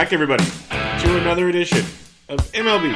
Back, everybody, to another edition of MLB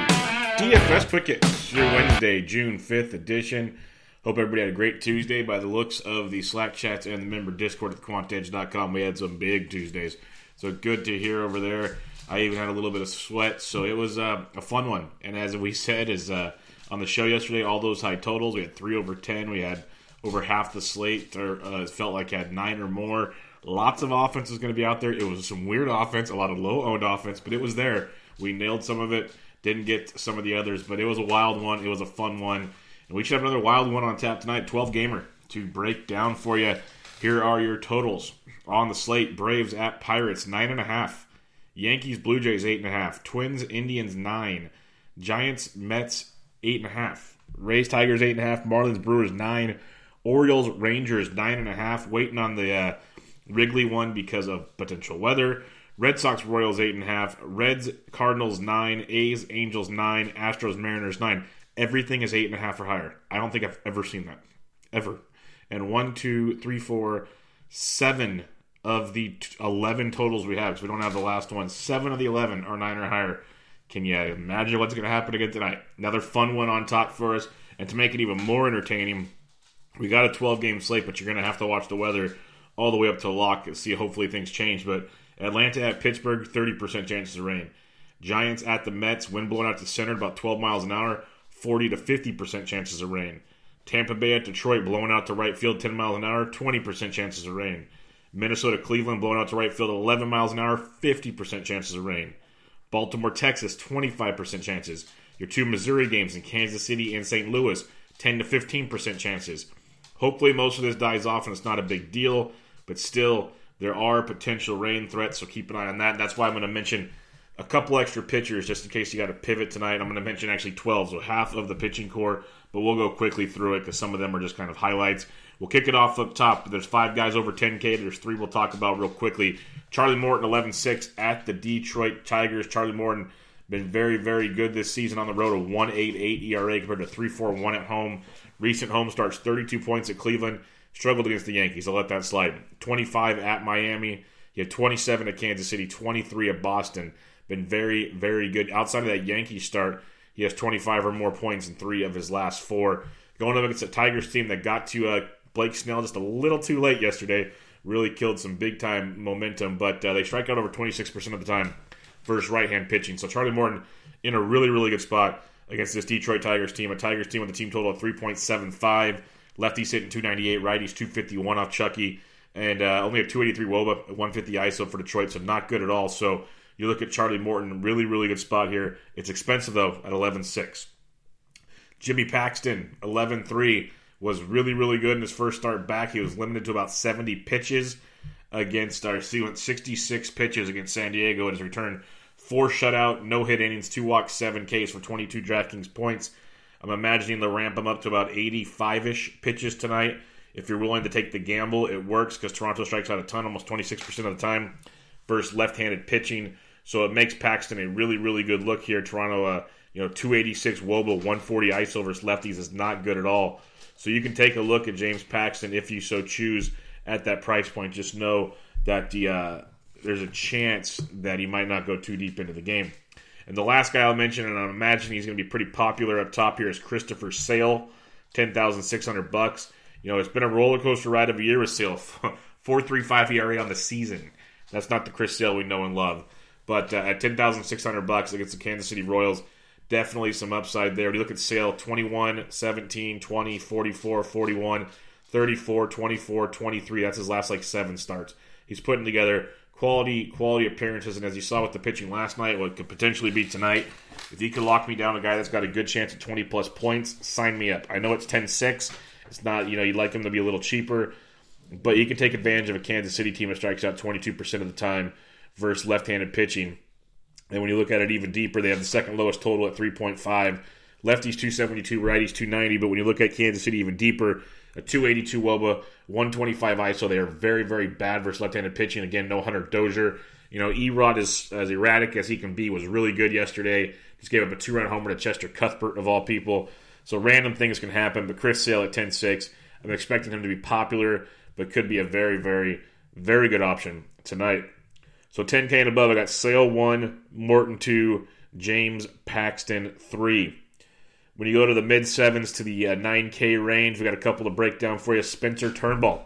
DFS Quick Hits, your Wednesday, June 5th edition. Hope everybody had a great Tuesday by the looks of the Slack chats and the member Discord at quantedge.com. We had some big Tuesdays, so good to hear over there. I even had a little bit of sweat, so it was uh, a fun one. And as we said, is uh, on the show yesterday, all those high totals. We had three over ten. We had over half the slate, or uh, felt like had nine or more. Lots of offense was going to be out there. It was some weird offense, a lot of low owned offense, but it was there. We nailed some of it, didn't get some of the others, but it was a wild one. It was a fun one. And we should have another wild one on tap tonight, 12 gamer, to break down for you. Here are your totals on the slate Braves at Pirates, 9.5. Yankees, Blue Jays, 8.5. Twins, Indians, 9. Giants, Mets, 8.5. Rays, Tigers, 8.5. Marlins, Brewers, 9. Orioles, Rangers, 9.5. Waiting on the. Uh, Wrigley one because of potential weather. Red Sox Royals eight and a half. Reds Cardinals nine. A's Angels nine. Astros Mariners nine. Everything is eight and a half or higher. I don't think I've ever seen that ever. And one, two, three, four, seven of the eleven totals we have because we don't have the last one. Seven of the eleven are nine or higher. Can you imagine what's going to happen again tonight? Another fun one on top for us. And to make it even more entertaining, we got a 12 game slate, but you're going to have to watch the weather all the way up to lock. See, hopefully things change. But Atlanta at Pittsburgh, 30% chances of rain. Giants at the Mets, wind blowing out to center about 12 miles an hour, 40 to 50% chances of rain. Tampa Bay at Detroit, blowing out to right field 10 miles an hour, 20% chances of rain. Minnesota Cleveland, blowing out to right field 11 miles an hour, 50% chances of rain. Baltimore Texas, 25% chances. Your two Missouri games in Kansas City and St. Louis, 10 to 15% chances. Hopefully, most of this dies off and it's not a big deal but still there are potential rain threats, so keep an eye on that. That's why I'm going to mention a couple extra pitchers just in case you got to pivot tonight. I'm going to mention actually 12, so half of the pitching core, but we'll go quickly through it because some of them are just kind of highlights. We'll kick it off up top. There's five guys over 10K. There's three we'll talk about real quickly. Charlie Morton, 11 6 at the Detroit Tigers. Charlie Morton been very, very good this season on the road, a 1.88 ERA compared to 3.41 at home. Recent home starts 32 points at Cleveland, struggled against the Yankees. I'll let that slide. 25 at Miami. He had 27 at Kansas City, 23 at Boston. Been very, very good. Outside of that Yankee start, he has 25 or more points in three of his last four. Going up against a Tigers team that got to uh, Blake Snell just a little too late yesterday. Really killed some big time momentum, but uh, they strike out over 26% of the time versus right hand pitching. So Charlie Morton in a really, really good spot against this Detroit Tigers team. A Tigers team with a team total of 3.75. Lefties hitting 298, righties 251 off Chucky, and uh, only have 283 Woba, 150 ISO for Detroit, so not good at all. So you look at Charlie Morton, really, really good spot here. It's expensive though at 11.6. Jimmy Paxton, 11.3, was really, really good in his first start back. He was limited to about 70 pitches against our he went 66 pitches against San Diego in his return. Four shutout, no hit innings, two walks, seven Ks for 22 DraftKings points. I'm imagining they'll ramp him up to about 85 ish pitches tonight. If you're willing to take the gamble, it works because Toronto strikes out a ton, almost 26% of the time, versus left handed pitching. So it makes Paxton a really, really good look here. Toronto uh, You know, 286 Woba, 140 ISO versus lefties is not good at all. So you can take a look at James Paxton if you so choose at that price point. Just know that the uh, there's a chance that he might not go too deep into the game. And the last guy I'll mention, and I'm imagining he's going to be pretty popular up top here, is Christopher Sale, ten thousand six hundred bucks. You know, it's been a roller coaster ride of a year with Sale, four three five ERA on the season. That's not the Chris Sale we know and love. But uh, at ten thousand six hundred bucks against the Kansas City Royals, definitely some upside there. You look at Sale, 21, 17, 20, 44, 41, 34, 24, 23. That's his last like seven starts. He's putting together quality quality appearances, and as you saw with the pitching last night, what could potentially be tonight. If you could lock me down a guy that's got a good chance at 20 plus points, sign me up. I know it's 10-6. It's not, you know, you'd like him to be a little cheaper, but you can take advantage of a Kansas City team that strikes out 22% of the time versus left-handed pitching. And when you look at it even deeper, they have the second lowest total at 3.5. Lefties 272, righties 290. But when you look at Kansas City even deeper, a 282 Woba, 125 ISO. They are very, very bad versus left-handed pitching. Again, no Hunter Dozier. You know, Erod is as erratic as he can be. Was really good yesterday. Just gave up a two-run homer to Cheslor Cuthbert of all people. So random things can happen. But Chris Sale at 10-6. I'm expecting him to be popular, but could be a very, very, very good option tonight. So 10K and above, I got Sale 1, Morton 2, James Paxton 3. When you go to the mid sevens to the uh, 9K range, we got a couple to break down for you. Spencer Turnbull,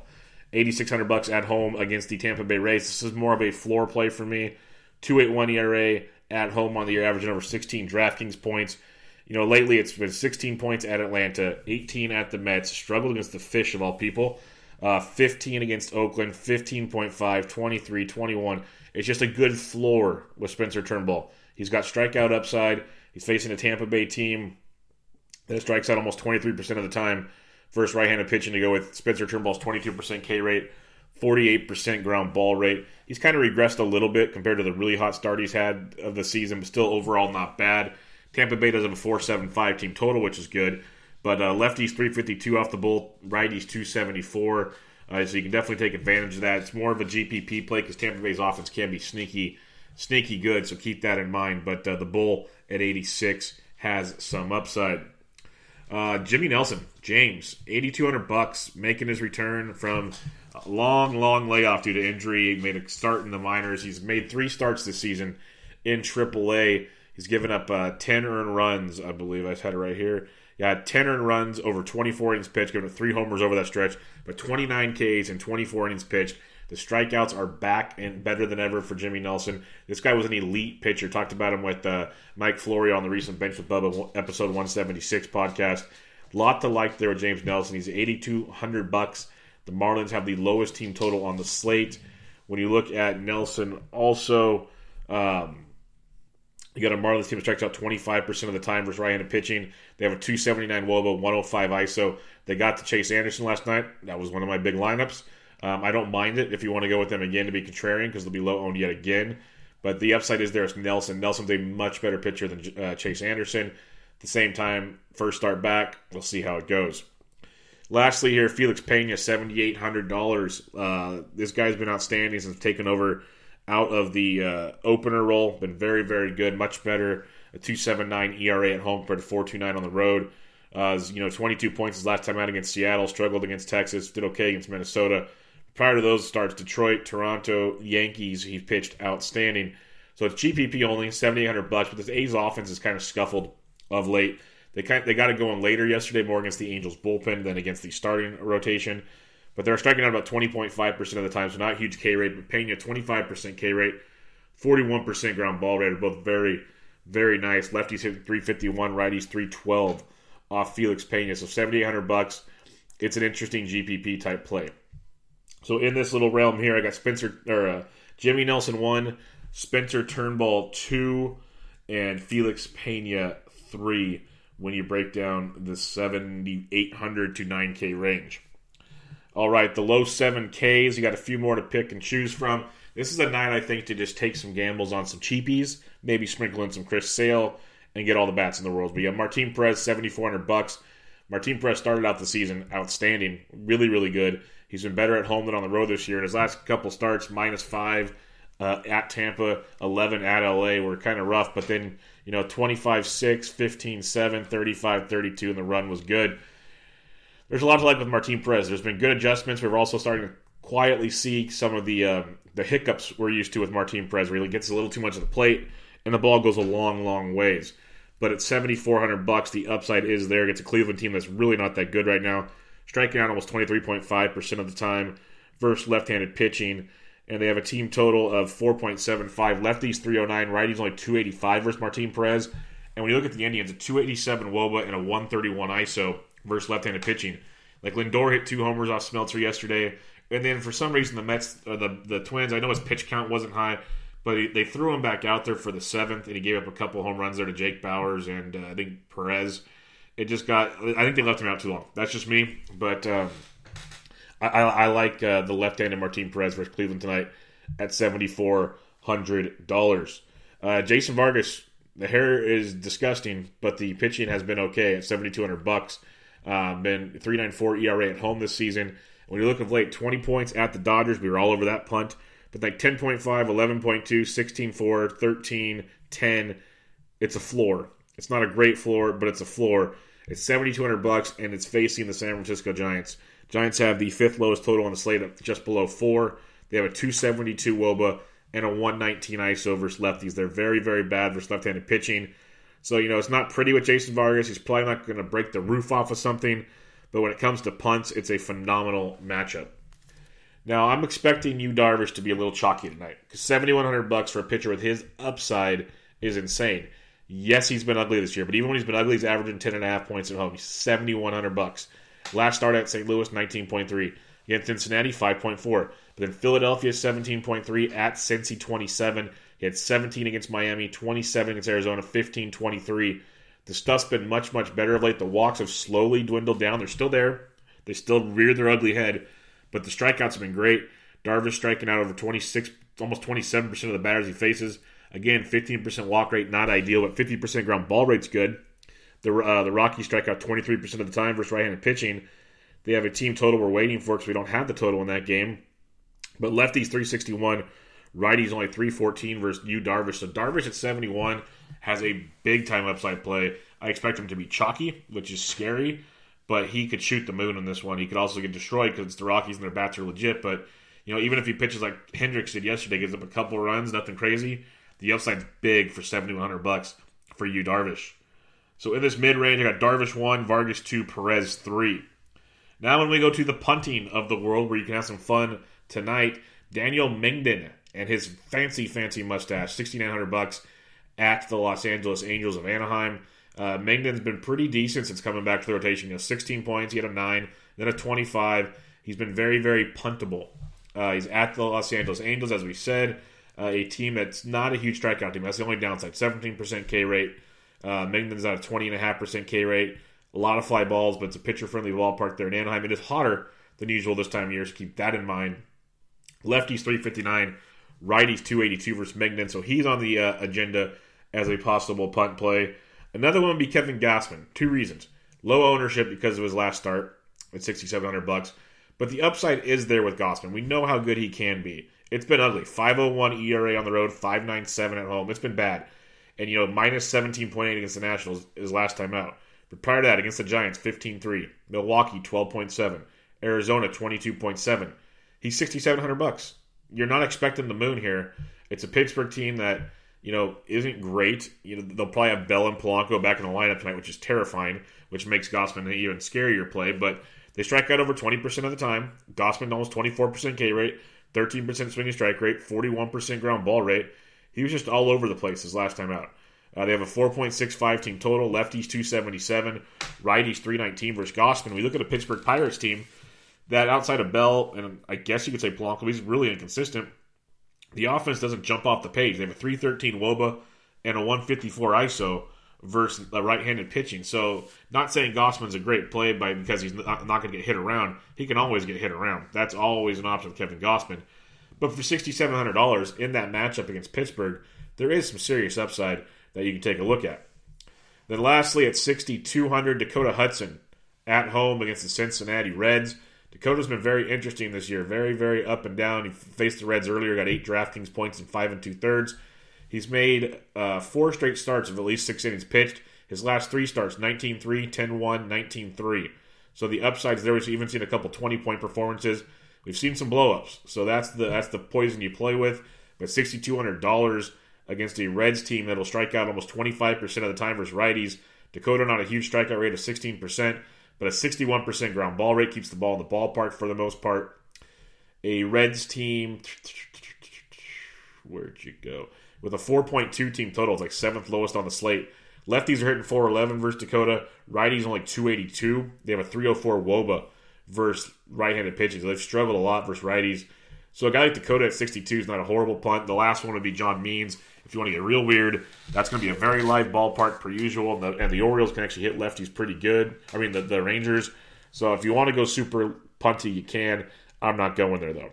8600 bucks at home against the Tampa Bay Rays. This is more of a floor play for me. 281 ERA at home on the year, averaging over 16 DraftKings points. You know, lately it's been 16 points at Atlanta, 18 at the Mets, struggled against the Fish of all people. Uh, 15 against Oakland, 15.5, 23, 21. It's just a good floor with Spencer Turnbull. He's got strikeout upside. He's facing a Tampa Bay team that strikes out almost 23% of the time. First right-handed pitching to go with Spencer Turnbull's 22% K rate, 48% ground ball rate. He's kind of regressed a little bit compared to the really hot start he's had of the season, but still overall not bad. Tampa Bay does have a 4.75 team total, which is good. But uh, lefties 352 off the bull, righties 274. Uh, so you can definitely take advantage of that. It's more of a GPP play because Tampa Bay's offense can be sneaky, sneaky good. So keep that in mind. But uh, the bull at 86 has some upside. Uh, Jimmy Nelson, James, 8200 bucks, making his return from a long, long layoff due to injury. He made a start in the minors. He's made three starts this season in AAA. He's given up uh, 10 earned runs, I believe. I've had it right here. Yeah, 10 earned runs over 24 innings pitched, giving up three homers over that stretch, but 29 Ks and 24 innings pitched. The strikeouts are back and better than ever for Jimmy Nelson. This guy was an elite pitcher. Talked about him with uh, Mike Florio on the recent Bench with Bubba episode 176 podcast. Lot to like there with James Nelson. He's 8,200 bucks. The Marlins have the lowest team total on the slate. When you look at Nelson, also, um, you got a Marlins team that strikes out 25% of the time versus right-handed pitching. They have a 279 Woba, 105 ISO. They got to Chase Anderson last night. That was one of my big lineups. Um, I don't mind it if you want to go with them again to be contrarian because they'll be low owned yet again. But the upside is there is Nelson. Nelson's a much better pitcher than uh, Chase Anderson. At the same time, first start back, we'll see how it goes. Lastly, here, Felix Pena, $7,800. Uh, this guy's been outstanding since taken over out of the uh, opener role. Been very, very good. Much better. A 2.79 ERA at home compared to 4.29 on the road. Uh, you know, 22 points his last time out against Seattle. Struggled against Texas. Did okay against Minnesota. Prior to those starts, Detroit, Toronto, Yankees, he pitched outstanding. So it's GPP only, 7,800 bucks. But this A's offense is kind of scuffled of late. They kind of, they got it going later yesterday, more against the Angels bullpen than against the starting rotation. But they're striking out about 20.5% of the time, so not huge K rate, but paying you 25% K rate, 41% ground ball rate are both very, very nice. Lefties hit 351, righties 312 off Felix Pena. So 7,800 bucks. It's an interesting GPP type play. So in this little realm here, I got Spencer or uh, Jimmy Nelson one, Spencer Turnbull two, and Felix Pena three. When you break down the 7,800 to 9K range. All right, the low 7Ks, you got a few more to pick and choose from. This is a night, I think, to just take some gambles on some cheapies, maybe sprinkle in some Chris Sale, and get all the bats in the world. But yeah, Martin Perez, 7400 bucks. Martin Perez started out the season outstanding, really, really good. He's been better at home than on the road this year. In his last couple starts, minus five uh, at Tampa, 11 at LA were kind of rough, but then, you know, 25 6, 15 7, 35 32, and the run was good. There's a lot to like with Martin Perez. There's been good adjustments. We're also starting to quietly see some of the um, the hiccups we're used to with Martin Perez, where he gets a little too much of the plate and the ball goes a long, long ways. But at 7,400 bucks, the upside is there Gets a Cleveland team that's really not that good right now, striking out almost 23.5% of the time versus left-handed pitching and they have a team total of 4.75. Lefties 309, righties only 285 versus Martin Perez. And when you look at the Indians, a 287 Woba and a 131 ISO versus left-handed pitching. Like Lindor hit two homers off Smeltzer yesterday, and then for some reason the Mets, or the the Twins, I know his pitch count wasn't high, but he, they threw him back out there for the seventh, and he gave up a couple home runs there to Jake Bauers and uh, I think Perez. It just got. I think they left him out too long. That's just me, but. Um, I, I, I like uh, the left-handed Martin Perez versus Cleveland tonight at seventy four hundred dollars. Uh, Jason Vargas, the hair is disgusting, but the pitching has been okay at seventy two hundred bucks. Uh, been three nine four ERA at home this season. When you look of late, 20 points at the Dodgers. We were all over that punt. But like 10.5, 11.2, 16 4, 13, 10. It's a floor. It's not a great floor, but it's a floor. It's 7200 bucks and it's facing the San Francisco Giants. Giants have the fifth lowest total on the slate at just below four. They have a 272 Woba and a 119 ISO versus lefties. They're very, very bad versus left handed pitching. So, you know, it's not pretty with Jason Vargas. He's probably not going to break the roof off of something. But when it comes to punts, it's a phenomenal matchup. Now, I'm expecting Yu Darvish to be a little chalky tonight because 7,100 bucks for a pitcher with his upside is insane. Yes, he's been ugly this year, but even when he's been ugly, he's averaging 10.5 points at home. He's 7,100 bucks. Last start at St. Louis, 19.3. Against Cincinnati, 5.4. But then Philadelphia, 17.3. At Cincy, 27. He had 17 against Miami, 27 against Arizona, 15 23. The stuff's been much, much better of late. The walks have slowly dwindled down. They're still there. They still rear their ugly head, but the strikeouts have been great. Darvish striking out over 26, almost 27% of the batters he faces. Again, 15% walk rate, not ideal, but 50% ground ball rate's good. The uh, the Rockies strike out 23% of the time versus right-handed pitching. They have a team total we're waiting for because we don't have the total in that game. But lefties 361, righties only 314 versus Yu Darvish. So Darvish at 71 has a big time upside play. I expect him to be chalky, which is scary, but he could shoot the moon on this one. He could also get destroyed because it's the Rockies and their bats are legit. But you know, even if he pitches like Hendricks did yesterday, gives up a couple runs, nothing crazy. The upside's big for 7100 bucks for you, Darvish. So in this mid range, I got Darvish 1, Vargas 2, Perez 3. Now, when we go to the punting of the world, where you can have some fun tonight, Daniel Mengden and his fancy, fancy mustache, 6900 bucks at the Los Angeles Angels of Anaheim. Uh, Mengden's been pretty decent since coming back to the rotation. You know, 16 points, he had a 9, then a 25. He's been very, very puntable. Uh, he's at the Los Angeles Angels, as we said, uh, a team that's not a huge strikeout team. That's the only downside. 17% K rate. Uh, at a 20.5% K rate. A lot of fly balls, but it's a pitcher friendly ballpark there in Anaheim. It is hotter than usual this time of year, so keep that in mind. Lefties 359, righties 282 versus Mengden, so he's on the uh, agenda as a possible punt play. Another one would be Kevin Gausman. Two reasons: low ownership because of his last start at 6,700 bucks, but the upside is there with Gausman. We know how good he can be. It's been ugly. 501 ERA on the road, 597 at home. It's been bad and you know minus 17.8 against the Nationals is last time out. But prior to that, against the Giants, 15-3. Milwaukee, 12.7. Arizona, 22.7. He's 6,700 bucks. You're not expecting the moon here. It's a Pittsburgh team that you know isn't great. You know they'll probably have Bell and Polanco back in the lineup tonight, which is terrifying, which makes Gausman an even scarier play. But they strike out over 20% of the time. Gausman almost 24% K rate, 13% swinging strike rate, 41% ground ball rate. He was just all over the place his last time out. Uh, they have a 4.65 team total. Lefties 277, righties 319 versus Gausman. We look at a Pittsburgh Pirates team that outside of Bell and I guess you could say Polanco, he's really inconsistent. The offense doesn't jump off the page. They have a 313 Woba and a 154 ISO versus the right-handed pitching. So, not saying Gausman's a great play by because he's not, not going to get hit around. He can always get hit around. That's always an option with Kevin Gausman. But for $6,700 in that matchup against Pittsburgh, there is some serious upside that you can take a look at. Then lastly, at 6,200, Dakota Hudson at home against the Cincinnati Reds. Dakota's been very interesting this year. Very, very up and down. He faced the Reds earlier, got eight DraftKings points in five and two thirds. He's made uh, four straight starts of at least six innings pitched. His last three starts 19 3, 10 1, 19 3. So the upsides there, we've even seen a couple 20 point performances. We've seen some blowups. So that's the that's the poison you play with. But $6,200 against a Reds team that'll strike out almost 25% of the time versus righties. Dakota not a huge strikeout rate of 16%, but a 61% ground ball rate keeps the ball in the ballpark for the most part. A Reds team, where'd you go? with a 4.2 team total. It's like seventh lowest on the slate. Lefties are hitting 411 versus Dakota. Righties only 282. They have a 304 woba versus right-handed pitches. They've struggled a lot versus righties. So a guy like Dakota at 62 is not a horrible punt. The last one would be John Means. If you want to get real weird, that's going to be a very live ballpark per usual, and the, and the Orioles can actually hit lefties pretty good. I mean, the, the Rangers. So if you want to go super punty, you can. I'm not going there, though.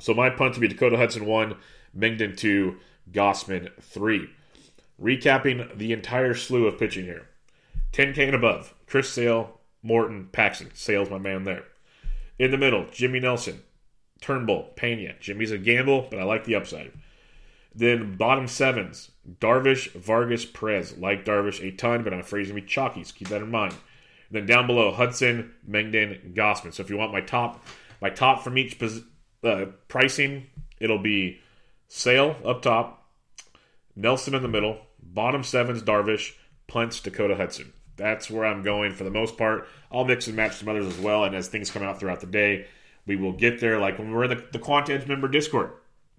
So my punt would be Dakota Hudson 1, Mengden 2, Gausman, three. Recapping the entire slew of pitching here 10K and above, Chris Sale, Morton, Paxton. Sale's my man there. In the middle, Jimmy Nelson, Turnbull, Pena. Jimmy's a gamble, but I like the upside. Then bottom sevens, Darvish, Vargas, Perez. Like Darvish a ton, but I'm afraid he's going to be chalky, so keep that in mind. And then down below, Hudson, Mengden, Gausman. So if you want my top, my top from each uh, pricing, it'll be Sale up top, Nelson in the middle, bottom sevens, Darvish, punts, Dakota Hudson. That's where I'm going for the most part. I'll mix and match some others as well, and as things come out throughout the day, we will get there. Like when we are in the, the Quant Edge member Discord,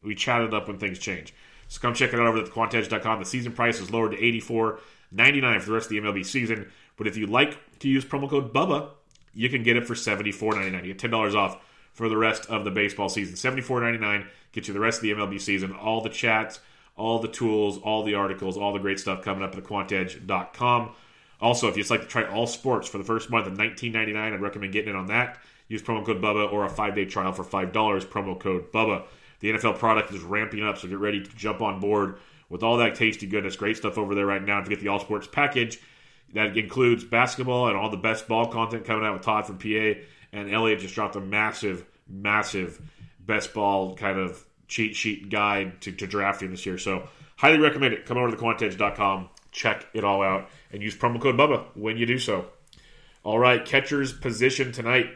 we chat it up when things change. So come check it out over at thequantedge.com. The season price is lowered to $84.99 for the rest of the MLB season. But if you'd like to use promo code BUBBA, you can get it for $74.99. You get $10 off for the rest of the baseball season. $74.99 gets you the rest of the MLB season. All the chats, all the tools, all the articles, all the great stuff coming up at thequantedge.com. Also, if you'd like to try all sports for the first month of $19.99, I'd recommend getting it on that. Use promo code BUBBA or a five day trial for $5. Promo code BUBBA. The NFL product is ramping up, so get ready to jump on board with all that tasty goodness. Great stuff over there right now. If you get the All Sports package, that includes basketball and all the best ball content coming out with Todd from PA. And Elliot just dropped a massive, massive best ball kind of cheat sheet guide to, to drafting this year. So highly recommend it. Come over to thequantedge.com, check it all out, and use promo code BUBBA when you do so. All right, catcher's position tonight.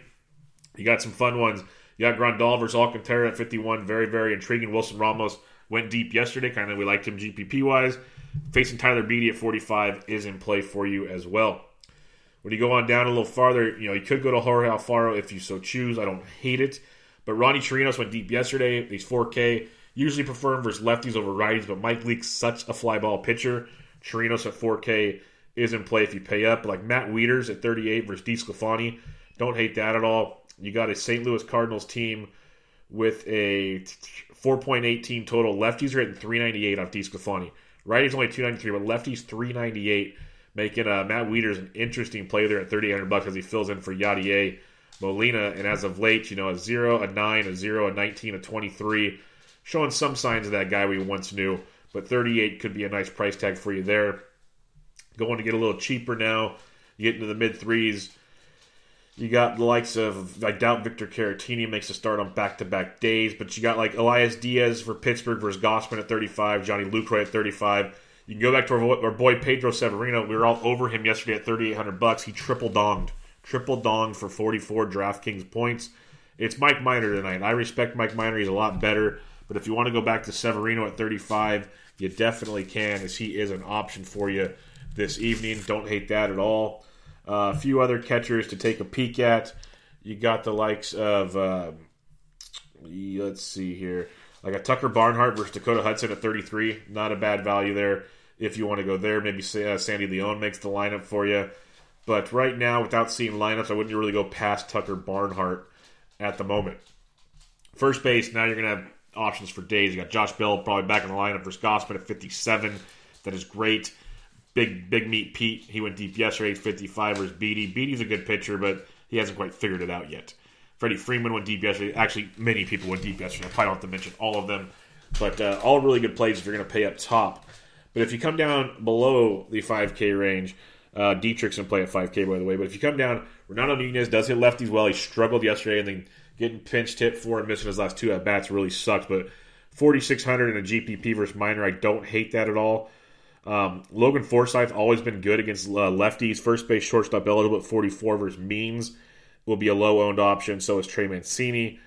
You got some fun ones. You got Grandal versus Alcantara at 51. Very, very intriguing. Wilson Ramos went deep yesterday. Kind of we liked him GPP wise. Facing Tyler Beede at 45 is in play for you as well. When you go on down a little farther, you know, you could go to Jorge Alfaro if you so choose. I don't hate it. But Ronnie Chirinos went deep yesterday. He's 4K. Usually prefer him versus lefties over righties, but Mike Leake's such a fly ball pitcher. Chirinos at 4K is in play if you pay up. Like Matt Wieters at 38 versus DeSclafani. Don't hate that at all. You got a St. Louis Cardinals team with a 4.8 team total. Lefties are hitting 398 off DeSclafani. Righties only 293, but lefties 398, making uh, Matt Wieters an interesting play there at 3,800 bucks as he fills in for Yadier Molina. And as of late, you know, a 0, a 9, a 0, a 19, a 23, showing some signs of that guy we once knew. But 38 could be a nice price tag for you there. Going to get a little cheaper now. You get into the mid threes. You got the likes of I doubt Victor Caratini makes a start on back to back days, but you got like Elias Diaz for Pittsburgh versus Gausman at 35, Johnny Lucroy at 35. You can go back to our, our boy Pedro Severino. We were all over him yesterday at 3,800 bucks. He triple donged, triple dong for 44 DraftKings points. It's Mike Minor tonight. I respect Mike Minor. He's a lot better. But if you want to go back to Severino at 35, you definitely can, as he is an option for you this evening. Don't hate that at all. Uh, a few other catchers to take a peek at. You got the likes of, uh, let's see here, like a Tucker Barnhart versus Dakota Hudson at 33. Not a bad value there. If you want to go there, maybe uh, Sandy Leon makes the lineup for you. But right now, without seeing lineups, I wouldn't really go past Tucker Barnhart at the moment. First base, now you're going to have options for days. You got Josh Bell probably back in the lineup versus Gausman at 57. That is great. Big Big Meat Pete, he went deep yesterday, 55 versus Beede. Beede's a good pitcher, but he hasn't quite figured it out yet. Freddie Freeman went deep yesterday. Actually, many people went deep yesterday. I probably don't have to mention all of them, but uh, all really good plays if you're going to pay up top. But if you come down below the 5K range, Uh, Dietrich's in play at 5K, by the way. But if you come down, Renato Nunez does hit lefties well. He struggled yesterday and then getting pinched hit for and missing his last two at bats really sucked. But 4,600 in a GPP versus Minor, I don't hate that at all. Um, Logan Forsythe always been good against uh, lefties. First base shortstop eligible at 44 versus Means will be a low owned option. So is Trey Mancini.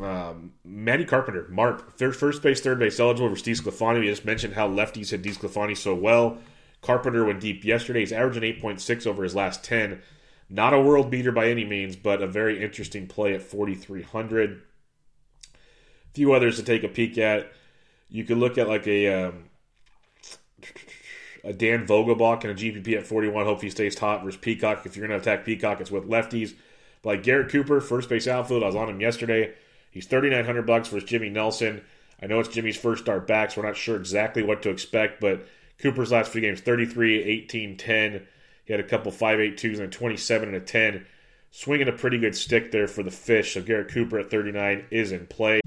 Um, Matty Carpenter, Mark, third, first base, third base eligible versus DeSclafani. We just mentioned how lefties hit DeSclafani so well. Carpenter went deep yesterday. He's averaging 8.6 over his last 10. Not a world beater by any means, but a very interesting play at 4,300. A few others to take a peek at. You could look at like a um, a Dan Vogelbach and a GPP at 41. Hope he stays hot versus Peacock. If you're going to attack Peacock, it's with lefties. But like Garrett Cooper, first base outfield. I was on him yesterday. He's 3900 bucks versus Jimmy Nelson. I know it's Jimmy's first start back, so we're not sure exactly what to expect. But Cooper's last three games 33, 18, 10. He had a couple 5 8 2s and a 27 and a 10. Swinging a pretty good stick there for the fish. So Garrett Cooper at 39 is in play.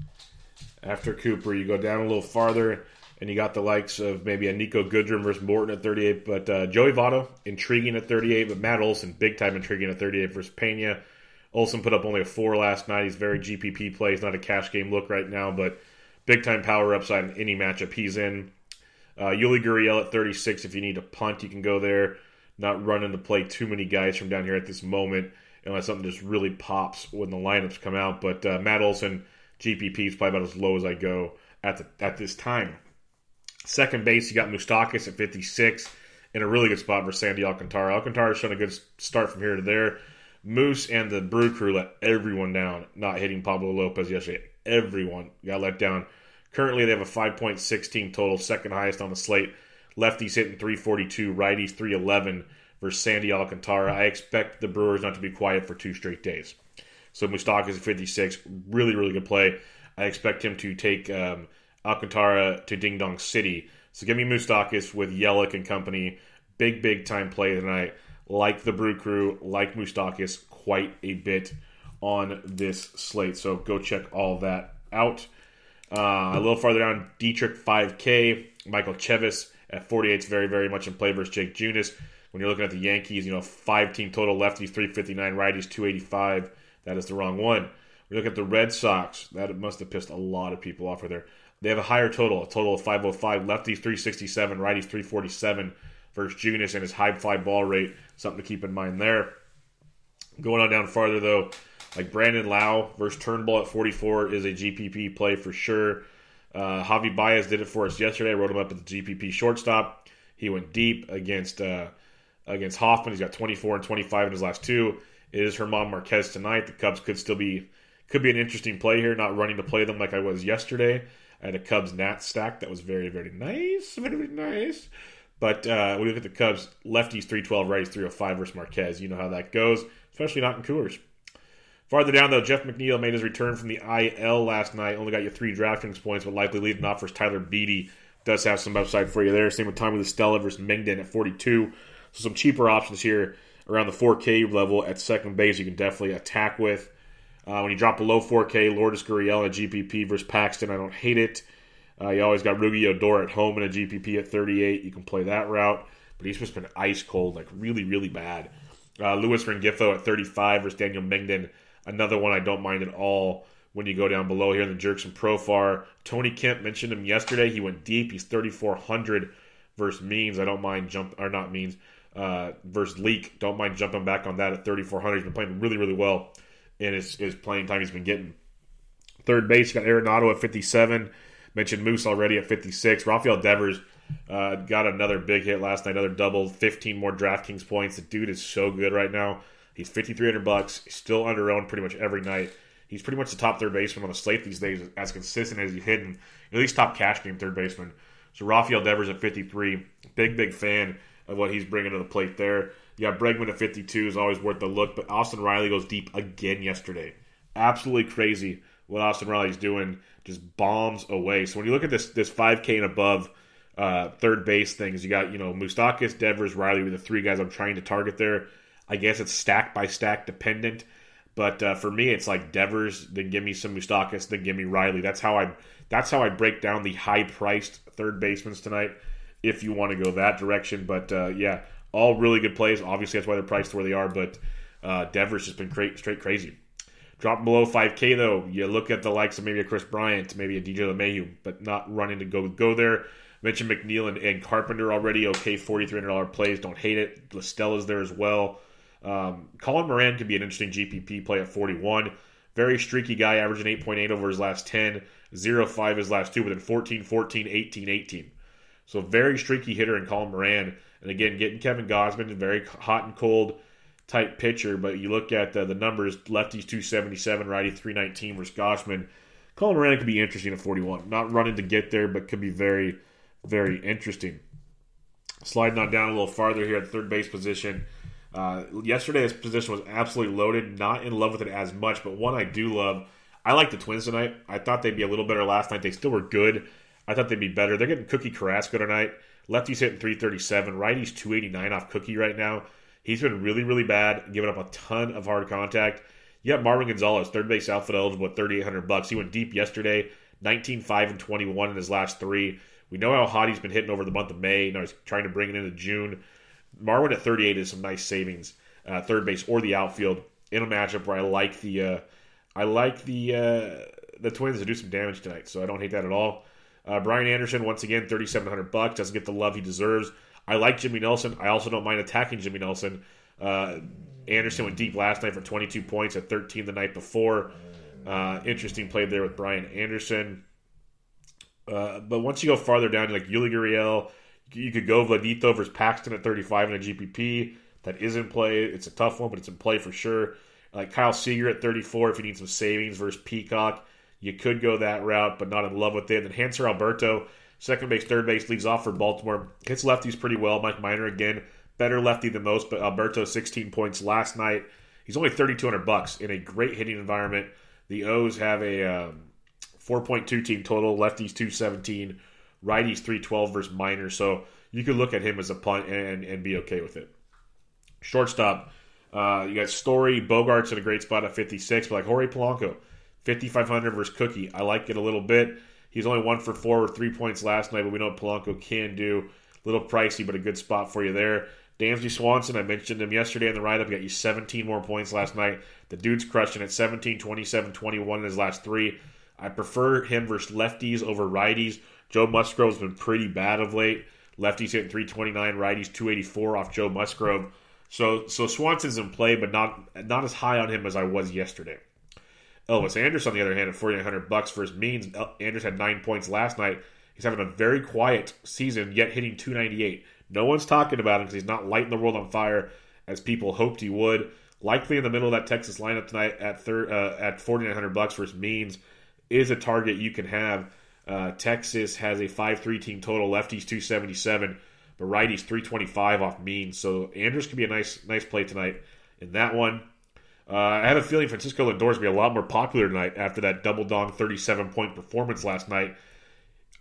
After Cooper, you go down a little farther and you got the likes of maybe a Niko Goodrum versus Morton at 38. But uh, Joey Votto, intriguing at 38. But Matt Olson, big time intriguing at 38 versus Pena. Olson put up only a four last night. He's very GPP play. He's not a cash game look right now, but big time power upside in any matchup he's in. Uh, Yuli Gurriel at 36. If you need a punt, you can go there. Not running to play too many guys from down here at this moment, unless something just really pops when the lineups come out. But uh, Matt Olson, GPP is probably about as low as I go at the, at this time. Second base, you got Moustakas at 56 in a really good spot for Sandy Alcantara. Alcantara has shown a good start from here to there. Moose and the Brew Crew let everyone down, not hitting Pablo Lopez yesterday. Everyone got let down. Currently, they have a 5.16 total, second highest on the slate. Lefties hitting 342, righties 311 versus Sandy Alcantara. I expect the Brewers not to be quiet for two straight days. So Moustakas at 56, really, really good play. I expect him to take um, Alcantara to Ding Dong City. So give me Moustakas with Yelich and company. Big, big time play tonight. Like the Brew Crew, like Moustakas, quite a bit on this slate. So go check all that out. Uh, a little farther down, Dietrich 5K, Michael Chavis at 48 is very, very much in play versus Jake Junis. When you're looking at the Yankees, you know, five team total lefties, 359, righties, 285. That is the wrong one. You look at the Red Sox, that must have pissed a lot of people off right there. They have a higher total, a total of 505. Lefties 367, righties 347 versus Junis and his high fly ball rate. Something to keep in mind there. Going on down farther though, like Brandon Lowe versus Turnbull at 44 is a GPP play for sure. Uh, Javi Baez did it for us yesterday. I wrote him up at the GPP shortstop. He went deep against uh, against Hoffman. He's got 24 and 25 in his last two. It is Herman Marquez tonight. The Cubs could still be could be an interesting play here. Not running to play them like I was yesterday. I had a Cubs Nat stack that was very very nice, very, nice. But uh, when you look at the Cubs, lefties 312, righties 305 versus Marquez. You know how that goes, especially not in Coors. Farther down, though, Jeff McNeil made his return from the IL last night. Only got you three DraftKings points, but likely leading off versus Tyler Beede. Does have some upside for you there. Same with Tommy La Stella versus Mengden at 42. So some cheaper options here around the 4K level at second base you can definitely attack with. Uh, when you drop below 4K, Lourdes Gurriel at GPP versus Paxton, I don't hate it. Uh, you always got Rougned Odor at home in a GPP at 38. You can play that route, but he's just been ice cold, like really, really bad. Uh, Luis Rengifo at 35 versus Daniel Mengden Another one I don't mind at all when you go down below here in the Jurickson Profar. Tony Kemp mentioned him yesterday. He went deep. He's 3,400 versus Means. I don't mind jump or not Means uh, versus Leake. Don't mind jumping back on that at 3,400. He's been playing really, really well in his, his playing time he's been getting. Third base, got Arenado at 57. Mentioned Moose already at 56. Rafael Devers uh, got another big hit last night, another double, 15 more DraftKings points. The dude is so good right now. He's 5300 bucks, He's still under owned pretty much every night. He's pretty much the top third baseman on the slate these days, as consistent as he's hitting. At least top cash game third baseman. So Rafael Devers at 53, big big fan of what he's bringing to the plate there. You got Bregman at 52 is always worth the look, but Austin Riley goes deep again yesterday. Absolutely crazy what Austin Riley's doing, just bombs away. So when you look at this this 5K and above uh, third base things, you got you know Moustakas, Devers, Riley were the three guys I'm trying to target there. I guess it's stack by stack dependent. But uh, for me, it's like Devers, then give me some Moustakas, then give me Riley. That's how I that's how I break down the high priced third basemen tonight. If you want to go that direction, but uh, yeah, All really good plays. Obviously, that's why they're priced where they are, but uh, Devers just been cra- straight crazy. Drop below 5K, though, you look at the likes of maybe a Kris Bryant, maybe a DJ LeMahieu, but not running to go go there. Mentioned McNeil and, and Carpenter already. Okay, $4,300 plays. Don't hate it. is there as well. Um, Colin Moran could be an interesting GPP play at 41. Very streaky guy, averaging 8.8 over his last 10, 0 5 his last two, but then 14, 14, 18, 18. So very streaky hitter in Colin Moran. And again, getting Kevin Gausman, very hot and cold type pitcher. But you look at the, the numbers, lefties 277, righty 319 versus Gausman. Colin Moran could be interesting at 41. Not running to get there, but could be very, very interesting. Sliding on down a little farther here at third base position. Uh, yesterday's position was absolutely loaded. Not in love with it as much, but one I do love. I like the Twins tonight. I thought they'd be a little better last night. They still were good. I thought they'd be better. They're getting Cookie Carrasco tonight. Lefty's hitting 337. Righty's 289 off Cookie right now. He's been really, really bad, giving up a ton of hard contact. You got Marwin Gonzalez, third base outfield eligible at 3,800 bucks. He went deep yesterday, 19, 5, and 21 in his last three. We know how hot he's been hitting over the month of May. Now he's trying to bring it into June. Marwin at 38 is some nice savings, uh, third base or the outfield in a matchup where I like the uh, I like the uh, the Twins to do some damage tonight. So I don't hate that at all. Uh, Brian Anderson once again 3,700 bucks doesn't get the love he deserves. I like Jimmy Nelson. I also don't mind attacking Jimmy Nelson. Uh, Anderson went deep last night for 22 points at 13 the night before. Uh, interesting play there with Brian Anderson. but once you go farther down, like Yuli Gurriel, you could go Vladito versus Paxton at 35 in a GPP. That is in play. It's a tough one, but it's in play for sure. Like Kyle Seager at 34 if you need some savings versus Peacock. You could go that route, but not in love with it. And Hanser Alberto, second base, third base, leads off for Baltimore. Hits lefties pretty well. Mike Minor again, better lefty than most, but Alberto 16 points last night. He's only 3,200 bucks in a great hitting environment. The O's have a um, 4.2 team total. Lefties 217 righties 312 versus Minor. So you could look at him as a punt and, and be okay with it. Shortstop, uh, you got Story, Bogaerts in a great spot at 56, but like Jorge Polanco, 5,500 versus Cookie. I like it a little bit. He's only one for four with three points last night, but we know Polanco can do. A little pricey, but a good spot for you there. Dansby Swanson, I mentioned him yesterday in the write up. Got you 17 more points last night. The dude's crushing at 17, 27, 21 in his last three. I prefer him versus lefties over righties. Joe Musgrove's been pretty bad of late. Lefties hitting 329, righties 284 off Joe Musgrove. So so Swanson's in play, but not not as high on him as I was yesterday. Elvis Andrus, on the other hand, at 4,900 bucks for his means. Andrus had nine points last night. He's having a very quiet season, yet hitting 298. No one's talking about him because he's not lighting the world on fire as people hoped he would. Likely in the middle of that Texas lineup tonight at third uh, at 4,900 bucks for his means is a target you can have. Uh, Texas has a 5-3 team total. Lefties 277, but righties 325 off mean. So Andrus could be a nice nice play tonight in that one. Uh, I have a feeling Francisco Lindor will be a lot more popular tonight after that double dong 37 point performance last night.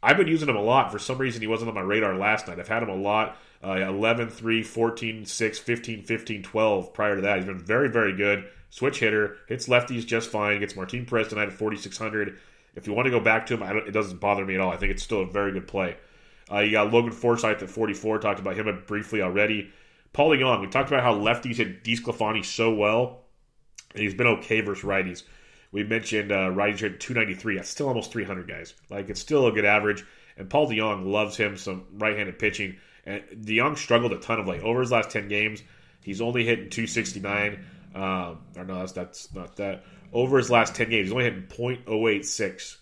I've been using him a lot. For some reason, he wasn't on my radar last night. I've had him a lot. Uh, 11, 3, 14, 6, 15, 15, 12 prior to that. He's been very, very good. Switch hitter. Hits lefties just fine. Gets Martin Perez tonight at 4,600. If you want to go back to him, it doesn't bother me at all. I think it's still a very good play. Uh, you got Logan Forsythe at 44. Talked about him briefly already. Paul Young, we talked about how lefties hit DeSclafani so well, and he's been okay versus righties. We mentioned uh, righties hit 293. That's still almost 300 guys. Like it's still a good average. And Paul DeJong loves him some right-handed pitching. And DeJong struggled a ton of late. Over his last 10 games, he's only hitting 269. Um, or no, that's, that's not that over his last 10 games. He's only hitting .086.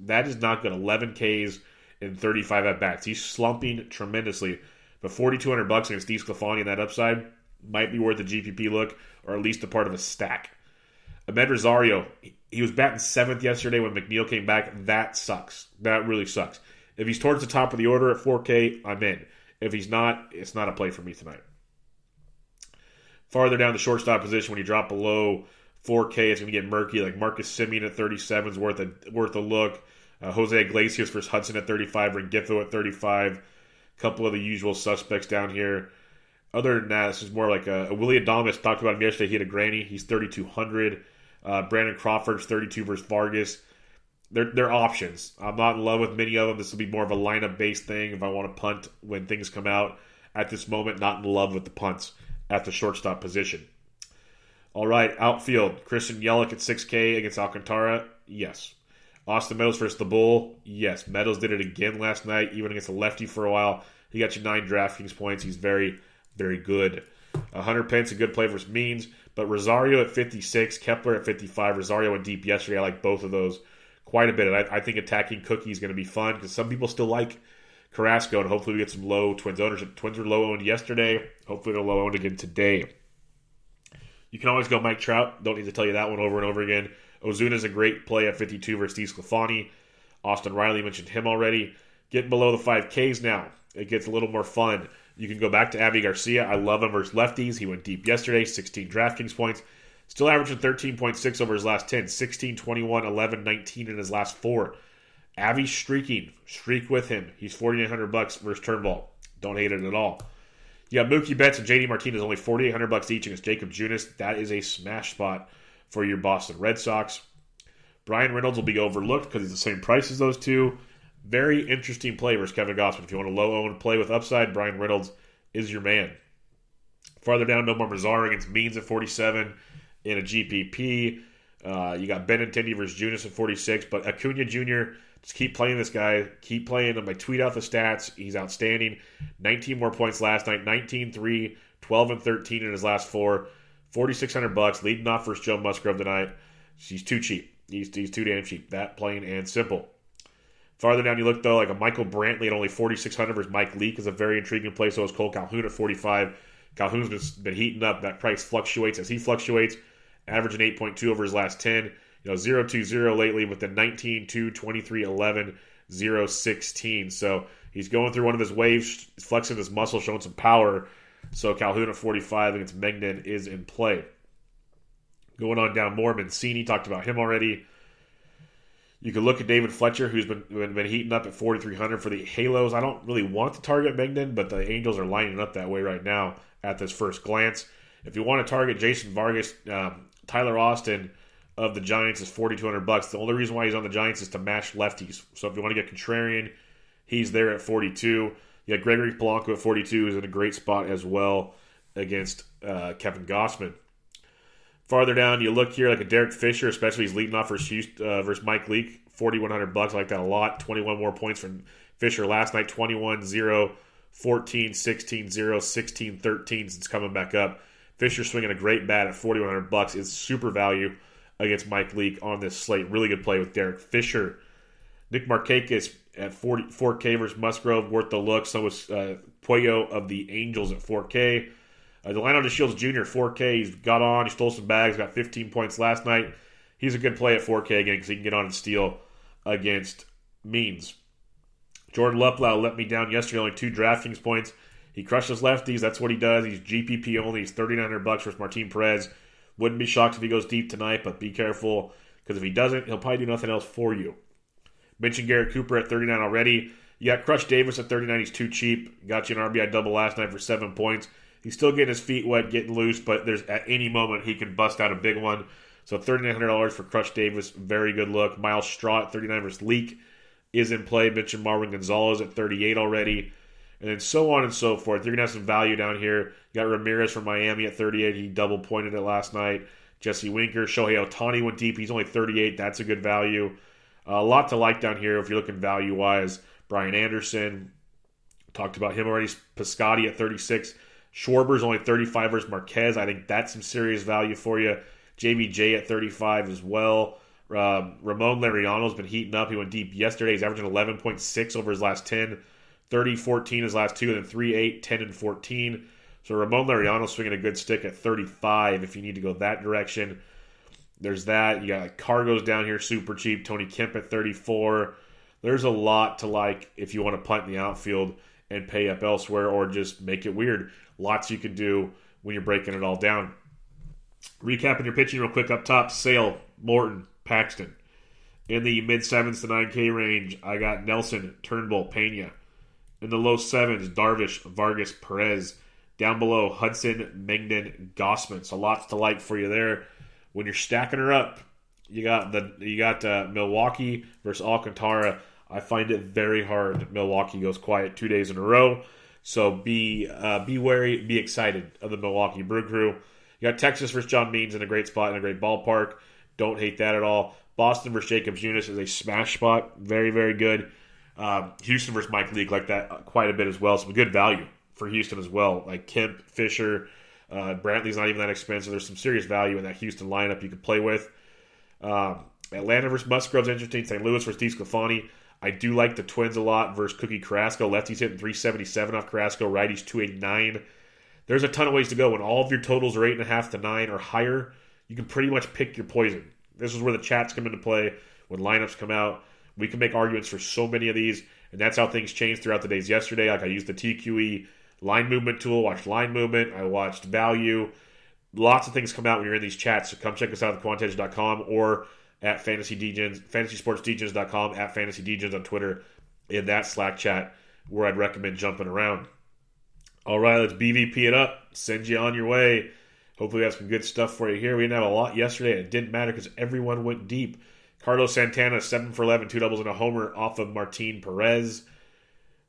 That is not good. 11 Ks in 35 at bats. He's slumping tremendously. But 4,200 bucks against DeSclafani and that upside might be worth a GPP look or at least a part of a stack. Amed Rosario, he was batting seventh yesterday when McNeil came back. That sucks. That really sucks. If he's towards the top of the order at 4K, I'm in. If he's not, it's not a play for me tonight. Farther down the shortstop position, when you drop below 4K, it's going to get murky. Like Marcus Semien at 37 is worth a worth a look. Uh, Jose Iglesias versus Hudson at 35, Rengifo at 35. A couple of the usual suspects down here. Other than that, this is more like a, a Willy Adames. Talked about him yesterday. He had a granny. He's 3,200. Uh, Brandon Crawford's 32 versus Vargas. They're, they're options. I'm not in love with many of them. This will be more of a lineup based thing if I want to punt when things come out. at this moment not in love with the punts at the shortstop position. All right, outfield. Christian Yelich at 6K against Alcantara. Yes. Austin Meadows versus the Bull. Yes. Meadows did it again last night, even against a lefty for a while. He got you nine DraftKings points. He's very, very good. Uh, Hunter Pence, a good play versus Means. But Rosario at 56, Kepler at 55. Rosario went deep yesterday. I like both of those quite a bit. And I, I think attacking Cookie is going to be fun because some people still like Carrasco, and hopefully we get some low Twins owners. Twins were low owned yesterday. Hopefully they're low owned again today. You can always go Mike Trout. Don't need to tell you that one over and over again. Ozuna is a great play at 52 versus Steve Sclafani. Austin Riley mentioned him already. Getting below the 5Ks now. It gets a little more fun. You can go back to Avi Garcia. I love him versus lefties. He went deep yesterday, 16 DraftKings points. Still averaging 13.6 over his last 10, 16, 21, 11, 19 in his last four. Avi streaking. Streak with him. He's 4,900 bucks versus Turnbull. Don't hate it at all. Got Mookie Betts and JD Martinez, only 4,800 bucks each against Jakob Junis. That is a smash spot for your Boston Red Sox. Bryan Reynolds will be overlooked because he's the same price as those two. Very interesting play versus Kevin Gausman. If you want a low owned play with upside, Bryan Reynolds is your man. Farther down, no Nomar Mazara against Means at 47 in a GPP. Uh, you got Benintendi versus Junis at 46, but Acuna Jr. Just keep playing this guy. Keep playing him. I tweet out the stats. He's outstanding. 19 more points last night. 19 3, 12 and 13 in his last four. 4600 bucks leading off versus Joe Musgrove tonight. He's too cheap. He's, he's too damn cheap. That plain and simple. Farther down you look though, like a Michael Brantley at only 4600 versus Mike Leake is a very intriguing play. So is Cole Calhoun at 45. Calhoun's been, been heating up. That price fluctuates as he fluctuates, averaging 8.2 over his last 10. Know, 0 2 0 lately with the 19 2 23 11 0 16. So he's going through one of his waves, flexing his muscle, showing some power. So Calhoun at 45 against Mengden is in play. Going on down more, Mancini talked about him already. You could look at David Fletcher, who's been, been, heating up at 4,300 for the Halos. I don't really want to target Mengden, but the Angels are lining up that way right now at this first glance. If you want to target Jason Vargas, um, Tyler Austin of the Giants is 4,200 bucks. The only reason why he's on the Giants is to match lefties. So if you want to get contrarian, he's there at 42. Yeah, Gregory Polanco at 42 is in a great spot as well against uh, Kevin Gausman. Farther down, you look here like a Derek Fisher, especially he's leading off versus, uh, versus Mike Leake, 4,100 bucks. I like that a lot. 21 more points from Fisher last night, 21 0, 14 16 0, 16 13 It's coming back up. Fisher swinging a great bat at 4,100 bucks is super value against Mike Leake on this slate. Really good play with Derek Fisher. Nick Markakis at 40, 4K versus Musgrove, worth the look. So was uh, of the Angels at 4K. Uh, Delino DeShields Jr. 4K. He's got on. He stole some bags. Got 15 points last night. He's a good play at 4K again because he can get on and steal against Means. Jordan Luplow let me down yesterday. Only two DraftKings points. He crushes lefties. That's what he does. He's GPP only. He's 3,900 bucks versus Martin Perez. Wouldn't be shocked if he goes deep tonight, but be careful because if he doesn't, he'll probably do nothing else for you. Mentioned Garrett Cooper at 39 already. You got Crush Davis at 39. He's too cheap. Got you an RBI double last night for seven points. He's still getting his feet wet, getting loose, but there's at any moment he can bust out a big one. So $3,900 for Crush Davis, very good look. Myles Straw at 39 versus Leake is in play. Mentioned Marwin Gonzalez at 38 already and then so on and so forth. You're gonna have some value down here. You got Ramirez from Miami at 38. He double pointed it last night. Jesse Winker, Shohei Ohtani went deep. He's only 38. That's a good value. Uh, a lot to like down here if you're looking value wise. Brian Anderson, talked about him already. Piscotty at 36. Schwarber's only 35 versus Marquez. I think that's some serious value for you. JBJ at 35 as well. Uh, Ramon Laureano's been heating up. He went deep yesterday. He's averaging 11.6 over his last 10. 30, 14 his last two, and then 3, 8, 10, and 14. So Ramon Laureano swinging a good stick at 35 if you need to go that direction. There's that. You got Cargos down here, super cheap. Tony Kemp at 34. There's a lot to like if you want to punt in the outfield and pay up elsewhere or just make it weird. Lots you can do when you're breaking it all down. Recapping your pitching real quick up top Sale, Morton, Paxton. In the mid 7s to 9K range, I got Nelson, Turnbull, Pena. In the low sevens, Darvish, Vargas, Perez. Down below, Hudson, Mengden, Gausman. So lots to like for you there. When you're stacking her up, you got the you got uh, Milwaukee versus Alcantara. I find it very hard. Milwaukee goes quiet two days in a row. So be uh, be wary, be excited of the Milwaukee Brew Crew. You got Texas versus John Means in a great spot in a great ballpark. Don't hate that at all. Boston versus Jakob Junis is a smash spot. Very, very good. Um, Houston versus Mike Leake like that quite a bit as well. Some good value for Houston as well. Like Kemp, Fisher, uh, Brantley's not even that expensive. There's some serious value in that Houston lineup you could play with. Um, Atlanta versus Musgrove's interesting. St. Louis versus DeSclafani. I do like the Twins a lot versus Cookie Carrasco. Lefty's hitting 377 off Carrasco. Righty's 289. There's a ton of ways to go. When all of your totals are 8.5 to 9 or higher, you can pretty much pick your poison. This is where the chats come into play. When lineups come out, we can make arguments for so many of these, and that's how things changed throughout the days yesterday. Like I used the TQE line movement tool, watched line movement, I watched value. Lots of things come out when you're in these chats, so come check us out at thequantedge.com or at fantasy degens, fantasysportsdegens.com, at fantasydegens on Twitter, in that Slack chat where I'd recommend jumping around. All right, let's BVP it up. Send you on your way. Hopefully, we have some good stuff for you here. We didn't have a lot yesterday, and it didn't matter because everyone went deep. Carlos Santana, 7 for 11, two doubles and a homer off of Martin Perez.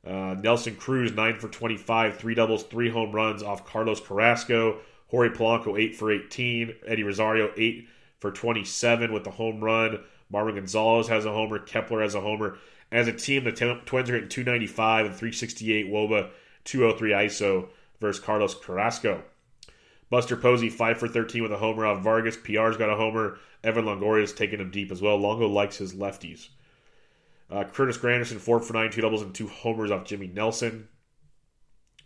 Uh, Nelson Cruz, 9 for 25, three doubles, three home runs off Carlos Carrasco. Jorge Polanco, 8 for 18. Eddie Rosario, 8 for 27 with the home run. Marwin Gonzalez has a homer. Kepler has a homer. As a team, the Twins are hitting 295 and 368 Woba, 203 ISO versus Carlos Carrasco. Buster Posey, 5 for 13 with a homer off Vargas. PR's got a homer. Evan Longoria's taking him deep as well. Longo likes his lefties. Uh, Curtis Granderson, 4 for 9, two doubles and two homers off Jimmy Nelson.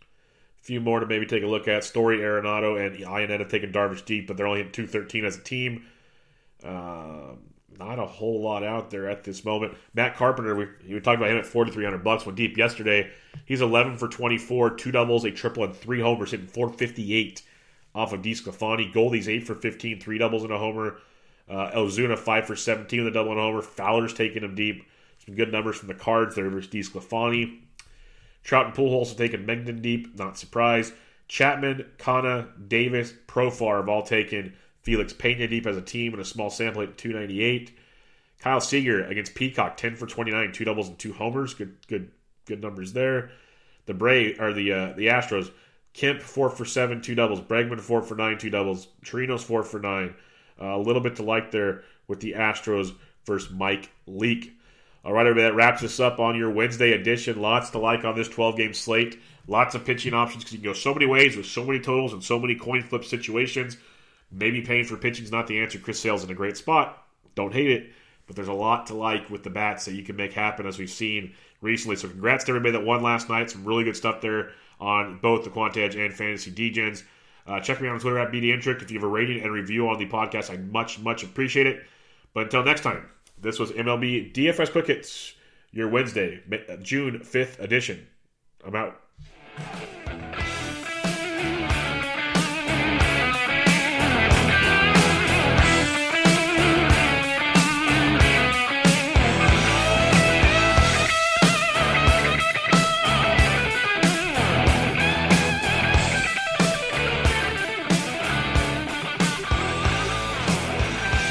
A few more to maybe take a look at. Story, Arenado, and Iannetta have taken Darvish deep, but they're only hitting 213 as a team. Uh, not a whole lot out there at this moment. Matt Carpenter, we, we talked about him at 4,300 bucks. Went deep yesterday. He's 11 for 24, two doubles, a triple, and three homers, hitting 458 off of DeSclafani. Goldie's 8 for 15, three doubles and a homer. Uh, Ozuna 5 for 17 with a double and a homer. Fowler's taking him deep. Some good numbers from the cards there versus DeSclafani. Trout and Pujols have taken Mengden deep. Not surprised. Chapman, Canha, Davis, Profar have all taken Felix Pena deep as a team in a small sample at 298. Kyle Seager against Peacock, 10 for 29, two doubles and two homers. Good, good, good numbers there. The Bray or the uh, the Astros, Kemp four for seven, two doubles. Bregman four for nine, two doubles. Chirinos four for nine. Uh, a little bit to like there with the Astros versus Mike Leake. All right, everybody, that wraps us up on your Wednesday edition. Lots to like on this 12 game slate. Lots of pitching options because you can go so many ways with so many totals and so many coin flip situations. Maybe paying for pitching is not the answer. Chris Sale's in a great spot. Don't hate it, but there's a lot to like with the bats that you can make happen as we've seen recently. So congrats to everybody that won last night. Some really good stuff there on both the Quant Edge and Fantasy Degens. Uh, check me out on Twitter at BDintric. If you have a rating and review on the podcast, I much, much appreciate it. But until next time, this was MLB DFS Quick Hits, your Wednesday, June 5th edition. I'm out.